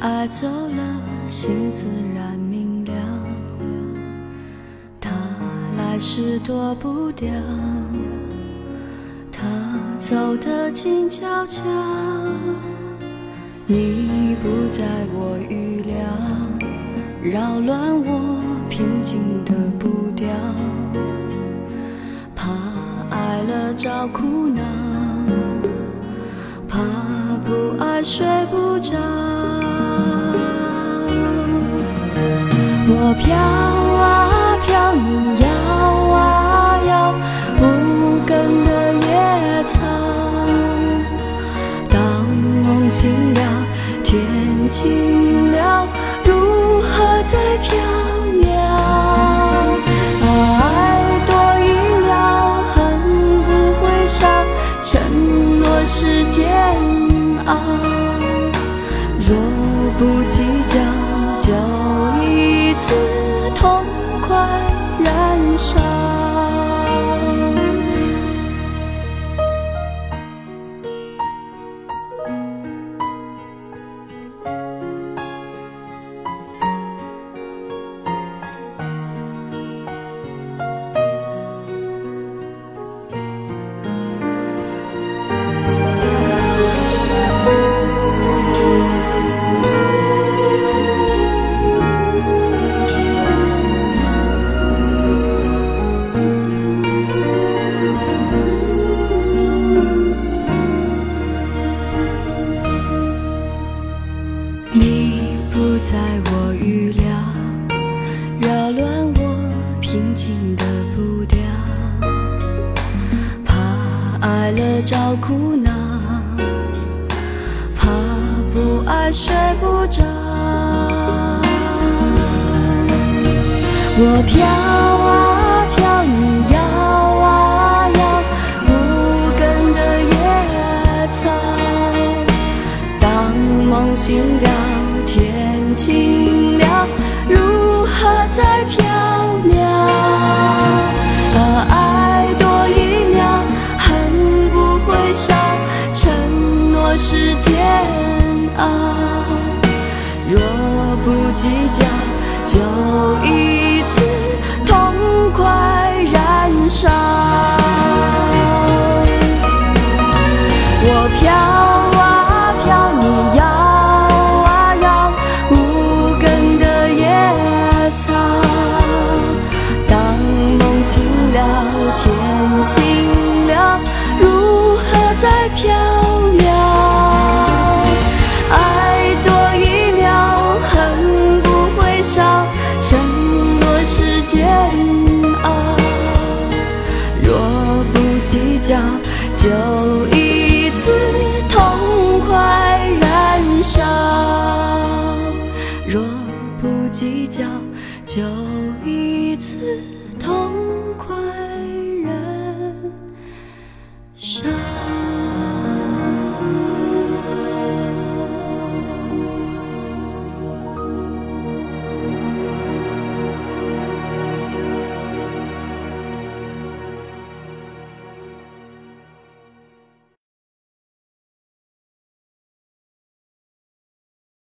爱走了心自然明了他来时躲不掉他走得静悄悄你不在我预料扰乱我平静的步调。怕爱了找苦恼怕不爱睡不着。飘啊飘，你摇啊摇，无根的野草。当梦醒了，天晴平静的步调。怕爱了找苦恼，怕不爱睡不着。我飘啊飘，你摇啊摇，无根的野草。当梦醒了，天晴是煎熬。若不计较，就一次痛快燃烧。我飘啊飘，你摇啊摇，无根的野草。当梦醒了，天晴了，如何再飘 저